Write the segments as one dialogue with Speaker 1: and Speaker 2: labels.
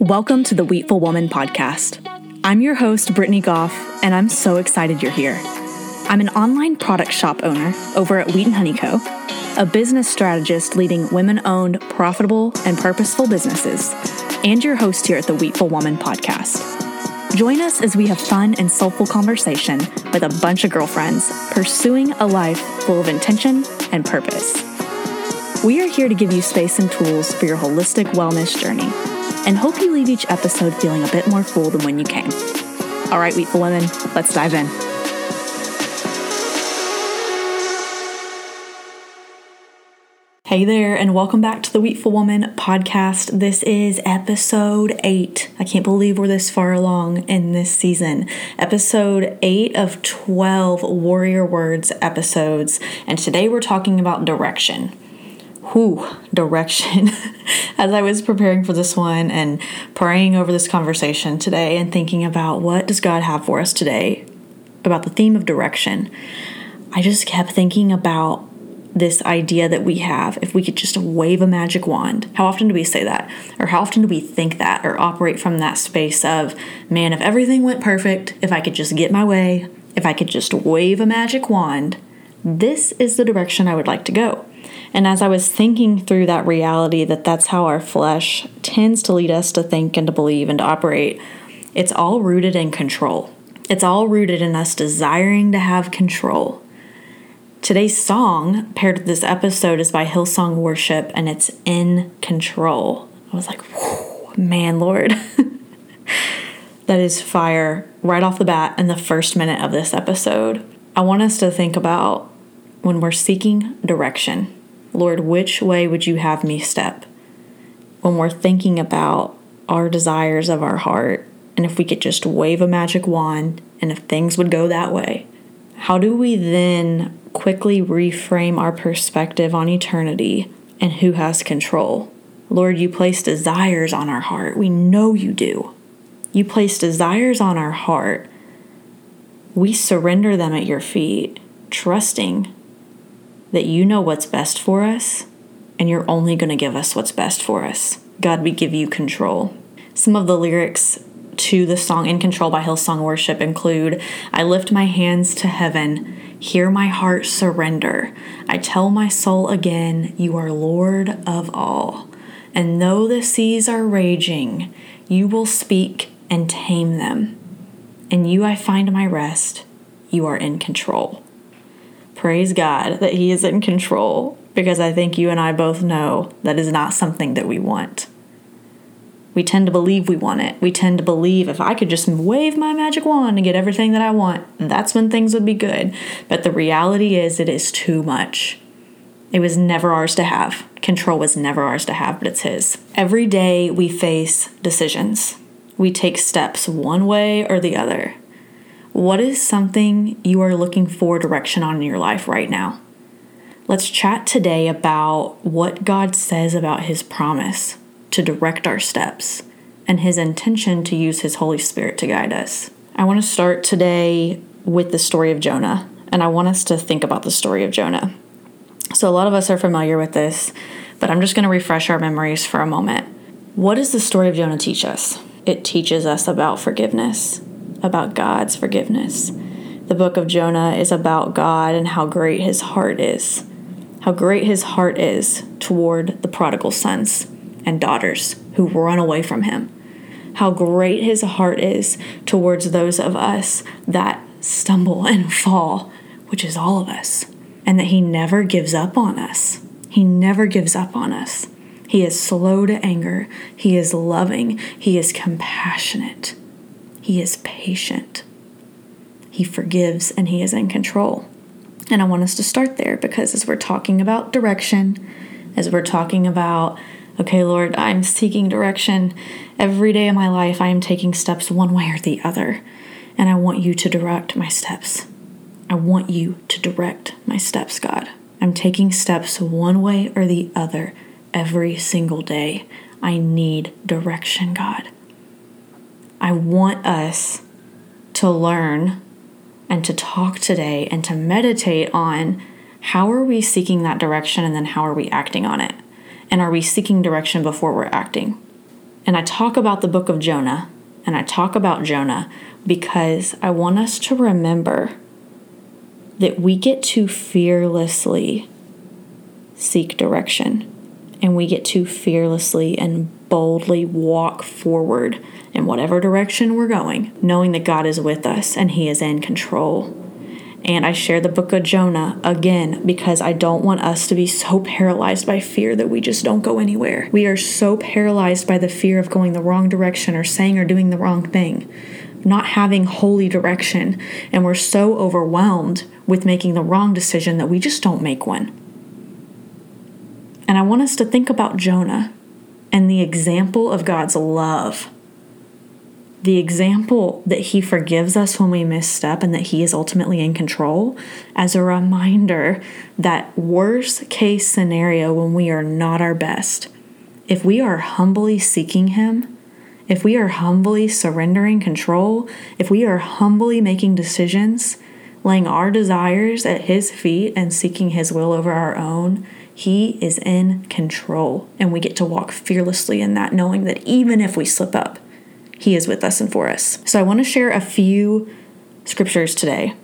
Speaker 1: Welcome to the Wheatful Woman podcast. I'm your host, Brittany Goff, and I'm so excited you're here. I'm an online product shop owner over at Wheat and Honey Co., a business strategist leading women owned, profitable, and purposeful businesses, and your host here at the Wheatful Woman podcast. Join us as we have fun and soulful conversation with a bunch of girlfriends pursuing a life full of intention and purpose. We are here to give you space and tools for your holistic wellness journey and hope you leave each episode feeling a bit more full than when you came. All right, Wheatful Women, let's dive in. Hey there, and welcome back to the Wheatful Woman podcast. This is episode eight. I can't believe we're this far along in this season. Episode eight of 12 Warrior Words episodes, and today we're talking about direction whew, direction as I was preparing for this one and praying over this conversation today and thinking about what does God have for us today about the theme of direction. I just kept thinking about this idea that we have if we could just wave a magic wand. How often do we say that? Or how often do we think that or operate from that space of, man, if everything went perfect, if I could just get my way, if I could just wave a magic wand, this is the direction I would like to go. And as I was thinking through that reality that that's how our flesh tends to lead us to think and to believe and to operate, it's all rooted in control. It's all rooted in us desiring to have control. Today's song, paired with this episode, is by Hillsong Worship and it's In Control. I was like, man, Lord. that is fire right off the bat in the first minute of this episode. I want us to think about when we're seeking direction Lord, which way would you have me step? When we're thinking about our desires of our heart, and if we could just wave a magic wand and if things would go that way, how do we then quickly reframe our perspective on eternity and who has control? Lord, you place desires on our heart. We know you do. You place desires on our heart. We surrender them at your feet, trusting that you know what's best for us and you're only going to give us what's best for us. God, we give you control. Some of the lyrics to the song In Control by Hillsong Worship include I lift my hands to heaven, hear my heart surrender. I tell my soul again, You are Lord of all. And though the seas are raging, you will speak and tame them. In you I find my rest. You are in control praise God that He is in control because I think you and I both know that is not something that we want. We tend to believe we want it. We tend to believe if I could just wave my magic wand and get everything that I want, that's when things would be good. But the reality is, it is too much. It was never ours to have. Control was never ours to have, but it's His. Every day we face decisions. We take steps one way or the other. What is something you are looking for direction on in your life right now? Let's chat today about what God says about His promise to direct our steps and His intention to use His Holy Spirit to guide us. I want to start today with the story of Jonah, and I want us to think about the story of Jonah. So, a lot of us are familiar with this, but I'm just going to refresh our memories for a moment. What does the story of Jonah teach us? It teaches us about forgiveness about God's forgiveness. The book of Jonah is about God and how great his heart is, how great his heart is toward the prodigal sons and daughters who run away from him, how great his heart is towards those of us that stumble and fall, which is all of us, and that he never gives up on us. He never gives up on us. He is slow to anger. He is loving. He is compassionate. He is patient. He forgives and He is in control. And I want us to start there because as we're talking about direction, as we're talking about, okay, Lord, I'm seeking direction every day of my life, I am taking steps one way or the other. And I want you to direct my steps. I want you to direct my steps, God. I'm taking steps one way or the other every single day. I need direction, God. I want us to learn and to talk today and to meditate on how are we seeking that direction and then how are we acting on it. And are we seeking direction before we're acting? And I talk about the book of Jonah and I talk about Jonah because I want us to remember that we get to fearlessly seek direction and we get to fearlessly and boldly walk forward in whatever direction we're going, knowing that God is with us and He is in control. And I share the book of Jonah again because I don't want us to be so paralyzed by fear that we just don't go anywhere. We are so paralyzed by the fear of going the wrong direction or saying or doing the wrong thing, not having holy direction. And we're so overwhelmed with making the wrong decision that we just don't make one. And I want us to think about Jonah and the example of God's love. The example that he forgives us when we misstep and that he is ultimately in control as a reminder that worst case scenario when we are not our best if we are humbly seeking him if we are humbly surrendering control if we are humbly making decisions laying our desires at his feet and seeking his will over our own he is in control and we get to walk fearlessly in that knowing that even if we slip up he is with us and for us. So I want to share a few scriptures today.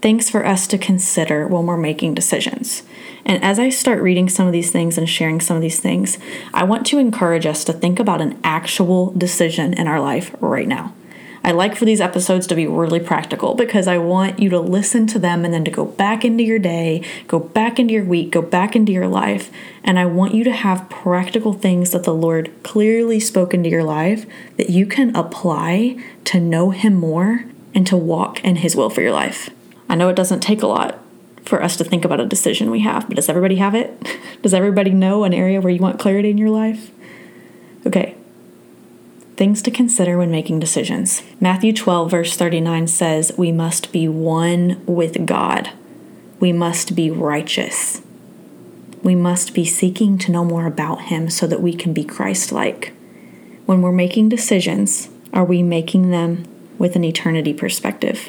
Speaker 1: Things for us to consider when we're making decisions. And as I start reading some of these things and sharing some of these things, I want to encourage us to think about an actual decision in our life right now. I like for these episodes to be really practical because I want you to listen to them and then to go back into your day, go back into your week, go back into your life. And I want you to have practical things that the Lord clearly spoke into your life that you can apply to know Him more and to walk in His will for your life. I know it doesn't take a lot for us to think about a decision we have, but does everybody have it? Does everybody know an area where you want clarity in your life? Okay, Things to consider when making decisions. Matthew 12, verse 39 says, We must be one with God. We must be righteous. We must be seeking to know more about Him so that we can be Christ like. When we're making decisions, are we making them with an eternity perspective?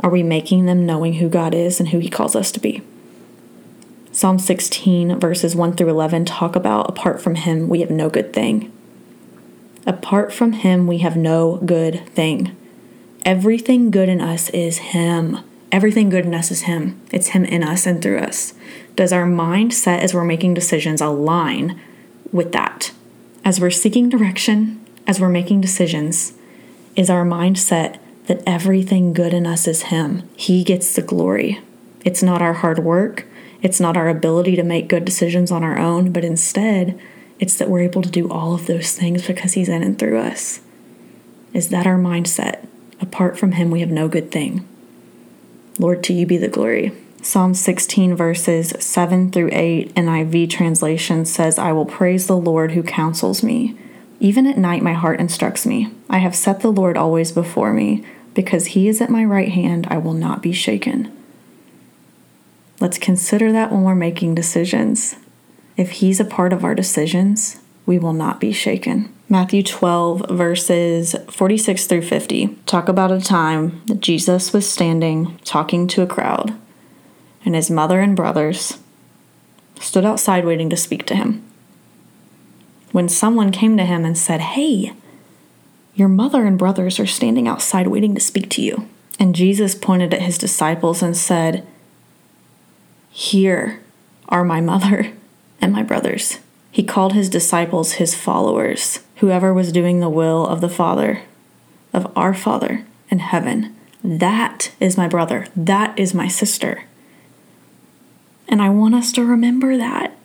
Speaker 1: Are we making them knowing who God is and who He calls us to be? Psalm 16, verses 1 through 11 talk about apart from Him, we have no good thing. Apart from Him, we have no good thing. Everything good in us is Him. Everything good in us is Him. It's Him in us and through us. Does our mindset as we're making decisions align with that? As we're seeking direction, as we're making decisions, is our mindset that everything good in us is Him? He gets the glory. It's not our hard work, it's not our ability to make good decisions on our own, but instead, it's that we're able to do all of those things because He's in and through us. Is that our mindset? Apart from Him, we have no good thing. Lord, to you be the glory. Psalm 16, verses 7 through 8, NIV translation says, I will praise the Lord who counsels me. Even at night, my heart instructs me. I have set the Lord always before me. Because he is at my right hand, I will not be shaken. Let's consider that when we're making decisions. If He's a part of our decisions, we will not be shaken. Matthew 12, verses 46 through 50 talk about a time that Jesus was standing talking to a crowd, and his mother and brothers stood outside waiting to speak to him. When someone came to him and said, Hey, your mother and brothers are standing outside waiting to speak to you. And Jesus pointed at his disciples and said, Here are my mother and my brothers. He called his disciples his followers, whoever was doing the will of the Father, of our Father in heaven. That is my brother. That is my sister. And I want us to remember that.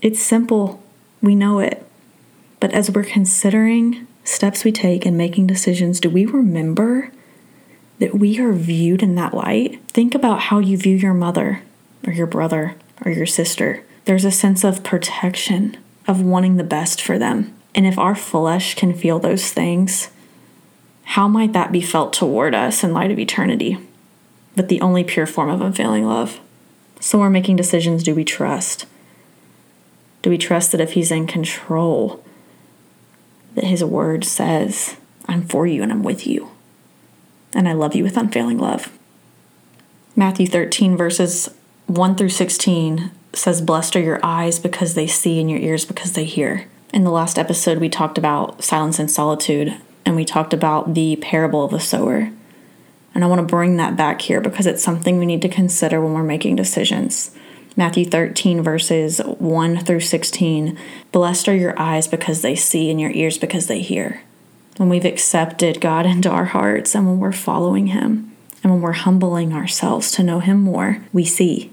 Speaker 1: It's simple, we know it. But as we're considering steps we take and making decisions, do we remember that we are viewed in that light? Think about how you view your mother or your brother or your sister there's a sense of protection, of wanting the best for them. And if our flesh can feel those things, how might that be felt toward us in light of eternity? But the only pure form of unfailing love. So we're making decisions do we trust? Do we trust that if He's in control, that His word says, I'm for you and I'm with you, and I love you with unfailing love? Matthew 13, verses 1 through 16 says, Blessed are your eyes because they see, and your ears because they hear. In the last episode, we talked about silence and solitude, and we talked about the parable of the sower. And I want to bring that back here because it's something we need to consider when we're making decisions. Matthew 13, verses 1 through 16 Blessed are your eyes because they see, and your ears because they hear. When we've accepted God into our hearts, and when we're following Him, and when we're humbling ourselves to know Him more, we see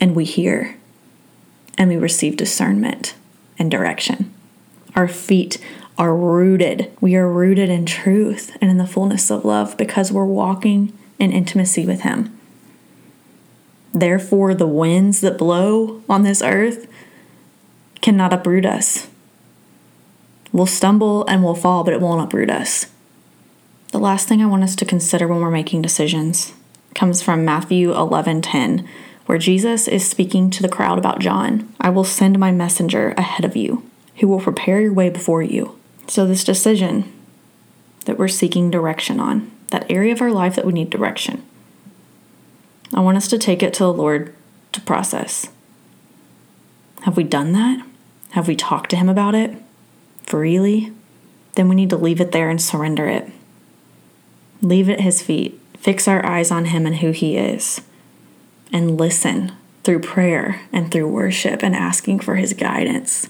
Speaker 1: and we hear and we receive discernment and direction. Our feet are rooted. We are rooted in truth and in the fullness of love because we're walking in intimacy with Him. Therefore, the winds that blow on this earth cannot uproot us. We'll stumble and we'll fall, but it won't uproot us. The last thing I want us to consider when we're making decisions comes from Matthew 11:10, where Jesus is speaking to the crowd about John. I will send my messenger ahead of you, who will prepare your way before you. So this decision that we're seeking direction on, that area of our life that we need direction. I want us to take it to the Lord to process. Have we done that? Have we talked to him about it? freely, then we need to leave it there and surrender it. Leave it at His feet, fix our eyes on Him and who He is, and listen through prayer and through worship and asking for His guidance,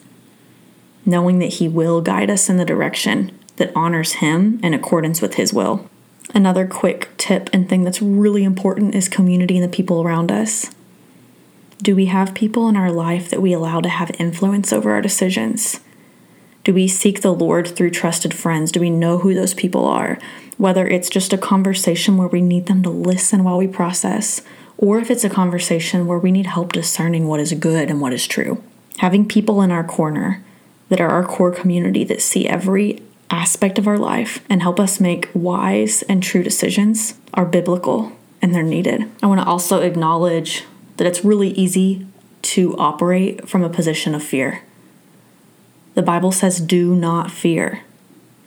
Speaker 1: knowing that He will guide us in the direction that honors Him in accordance with His will. Another quick tip and thing that's really important is community and the people around us. Do we have people in our life that we allow to have influence over our decisions? Do we seek the Lord through trusted friends? Do we know who those people are? Whether it's just a conversation where we need them to listen while we process, or if it's a conversation where we need help discerning what is good and what is true. Having people in our corner that are our core community that see every aspect of our life and help us make wise and true decisions are biblical and they're needed. I want to also acknowledge that it's really easy to operate from a position of fear. The Bible says, do not fear.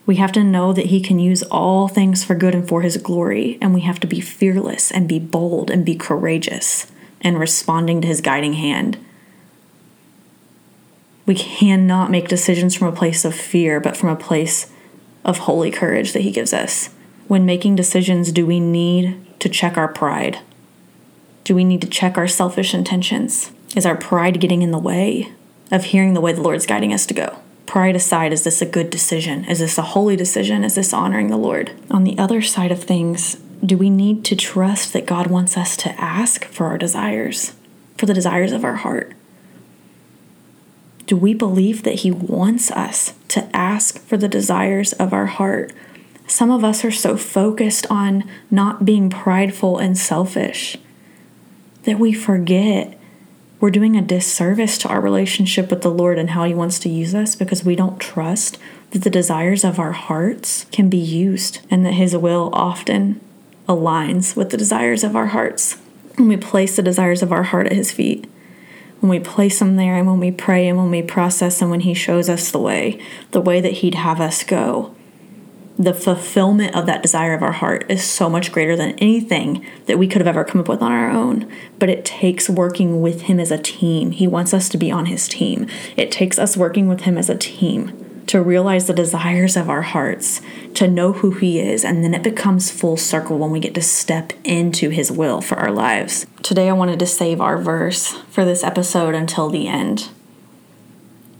Speaker 1: We have to know that He can use all things for good and for His glory, and we have to be fearless and be bold and be courageous and responding to His guiding hand. We cannot make decisions from a place of fear, but from a place of holy courage that He gives us. When making decisions, do we need to check our pride? Do we need to check our selfish intentions? Is our pride getting in the way? of hearing the way the Lord's guiding us to go. Pride aside, is this a good decision? Is this a holy decision? Is this honoring the Lord? On the other side of things, do we need to trust that God wants us to ask for our desires, for the desires of our heart? Do we believe that He wants us to ask for the desires of our heart? Some of us are so focused on not being prideful and selfish that we forget we're doing a disservice to our relationship with the Lord and how He wants to use us because we don't trust that the desires of our hearts can be used and that His will often aligns with the desires of our hearts. When we place the desires of our heart at His feet, when we place them there and when we pray and when we process and when He shows us the way, the way that He'd have us go, the fulfillment of that desire of our heart is so much greater than anything that we could have ever come up with on our own. But it takes working with Him as a team. He wants us to be on His team. It takes us working with Him as a team to realize the desires of our hearts, to know who He is, and then it becomes full circle when we get to step into His will for our lives. Today, I wanted to save our verse for this episode until the end.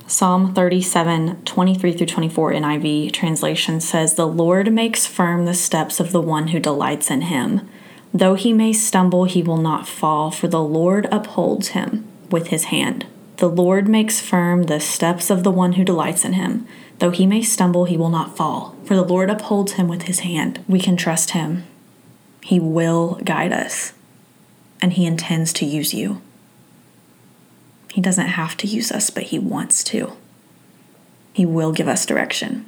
Speaker 1: Psalm 37, 23 through 24 NIV translation says, The Lord makes firm the steps of the one who delights in him. Though he may stumble, he will not fall, for the Lord upholds him with his hand. The Lord makes firm the steps of the one who delights in him. Though he may stumble, he will not fall, for the Lord upholds him with his hand. We can trust him. He will guide us, and he intends to use you. He doesn't have to use us, but He wants to. He will give us direction.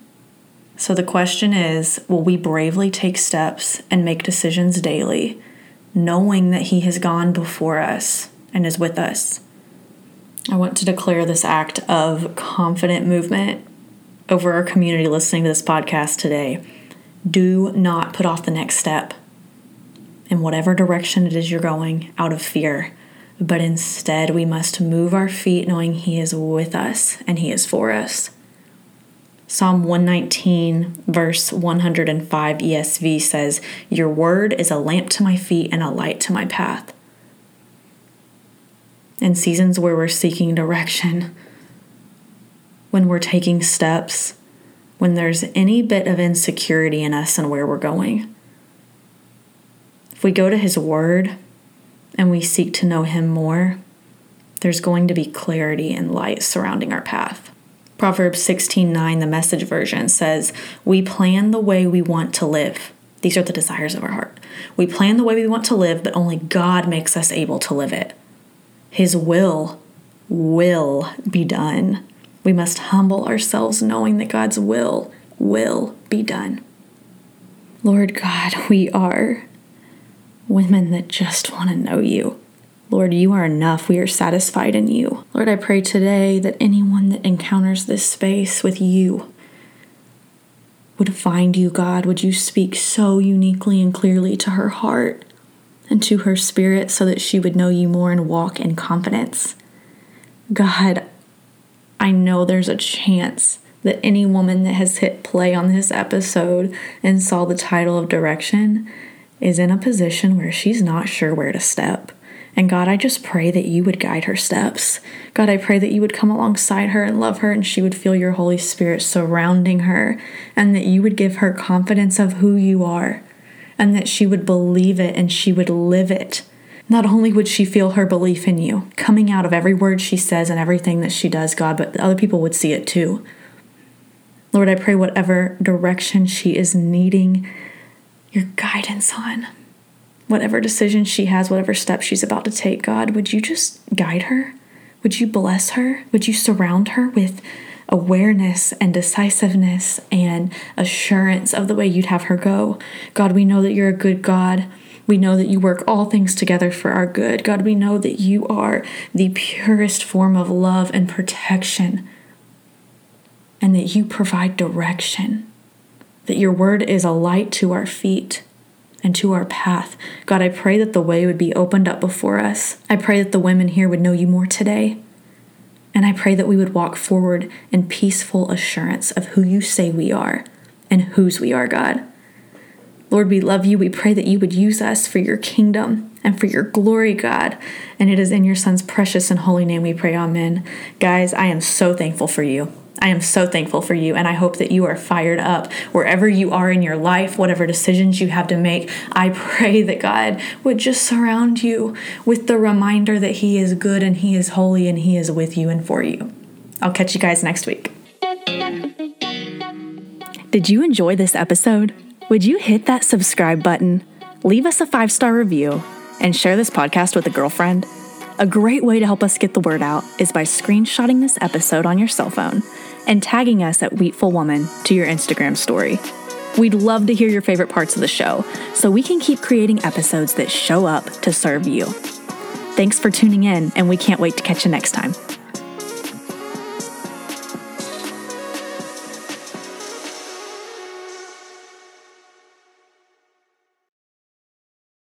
Speaker 1: So the question is will we bravely take steps and make decisions daily, knowing that He has gone before us and is with us? I want to declare this act of confident movement over our community listening to this podcast today. Do not put off the next step in whatever direction it is you're going out of fear but instead we must move our feet knowing He is with us and He is for us. Psalm 119, verse 105 ESV says, Your word is a lamp to my feet and a light to my path. In seasons where we're seeking direction, when we're taking steps, when there's any bit of insecurity in us and where we're going, if we go to His Word and we seek to know Him more, there's going to be clarity and light surrounding our path. Proverbs 16:9, the message version says, "We plan the way we want to live. These are the desires of our heart. We plan the way we want to live, but only God makes us able to live it. His will will be done. We must humble ourselves knowing that God's will will be done. Lord God, we are women that just want to know you. Lord, you are enough. We are satisfied in you. Lord, I pray today that anyone that encounters this space with you would find you, God. Would you speak so uniquely and clearly to her heart and to her spirit so that she would know you more and walk in confidence? God, I know there's a chance that any woman that has hit play on this episode and saw the title of direction is in a position where she's not sure where to step. And God, I just pray that you would guide her steps. God, I pray that you would come alongside her and love her and she would feel your Holy Spirit surrounding her and that you would give her confidence of who you are and that she would believe it and she would live it. Not only would she feel her belief in you coming out of every word she says and everything that she does, God, but other people would see it too. Lord, I pray whatever direction she is needing your guidance on whatever decision she has, whatever step she's about to take, God, would you just guide her? Would you bless her? Would you surround her with awareness and decisiveness and assurance of the way you'd have her go? God, we know that you're a good God. We know that you work all things together for our good. God, we know that you are the purest form of love and protection, and that you provide direction, that your word is a light to our feet and to our path. God, I pray that the way would be opened up before us. I pray that the women here would know you more today. And I pray that we would walk forward in peaceful assurance of who you say we are and whose we are, God. Lord, we love you. We pray that you would use us for your kingdom and for your glory, God. And it is in your Son's precious and holy name we pray, Amen. Guys, I am so thankful for you. I am so thankful for you, and I hope that you are fired up wherever you are in your life, whatever decisions you have to make. I pray that God would just surround you with the reminder that He is good and He is holy and He is with you and for you. I'll catch you guys next week. Did you enjoy this episode? Would you hit that subscribe button, leave us a five star review, and share this podcast with a girlfriend? A great way to help us get the word out is by screenshotting this episode on your cell phone and tagging us at Wheatful Woman to your Instagram story. We'd love to hear your favorite parts of the show so we can keep creating episodes that show up to serve you. Thanks for tuning in, and we can't wait to catch you next time.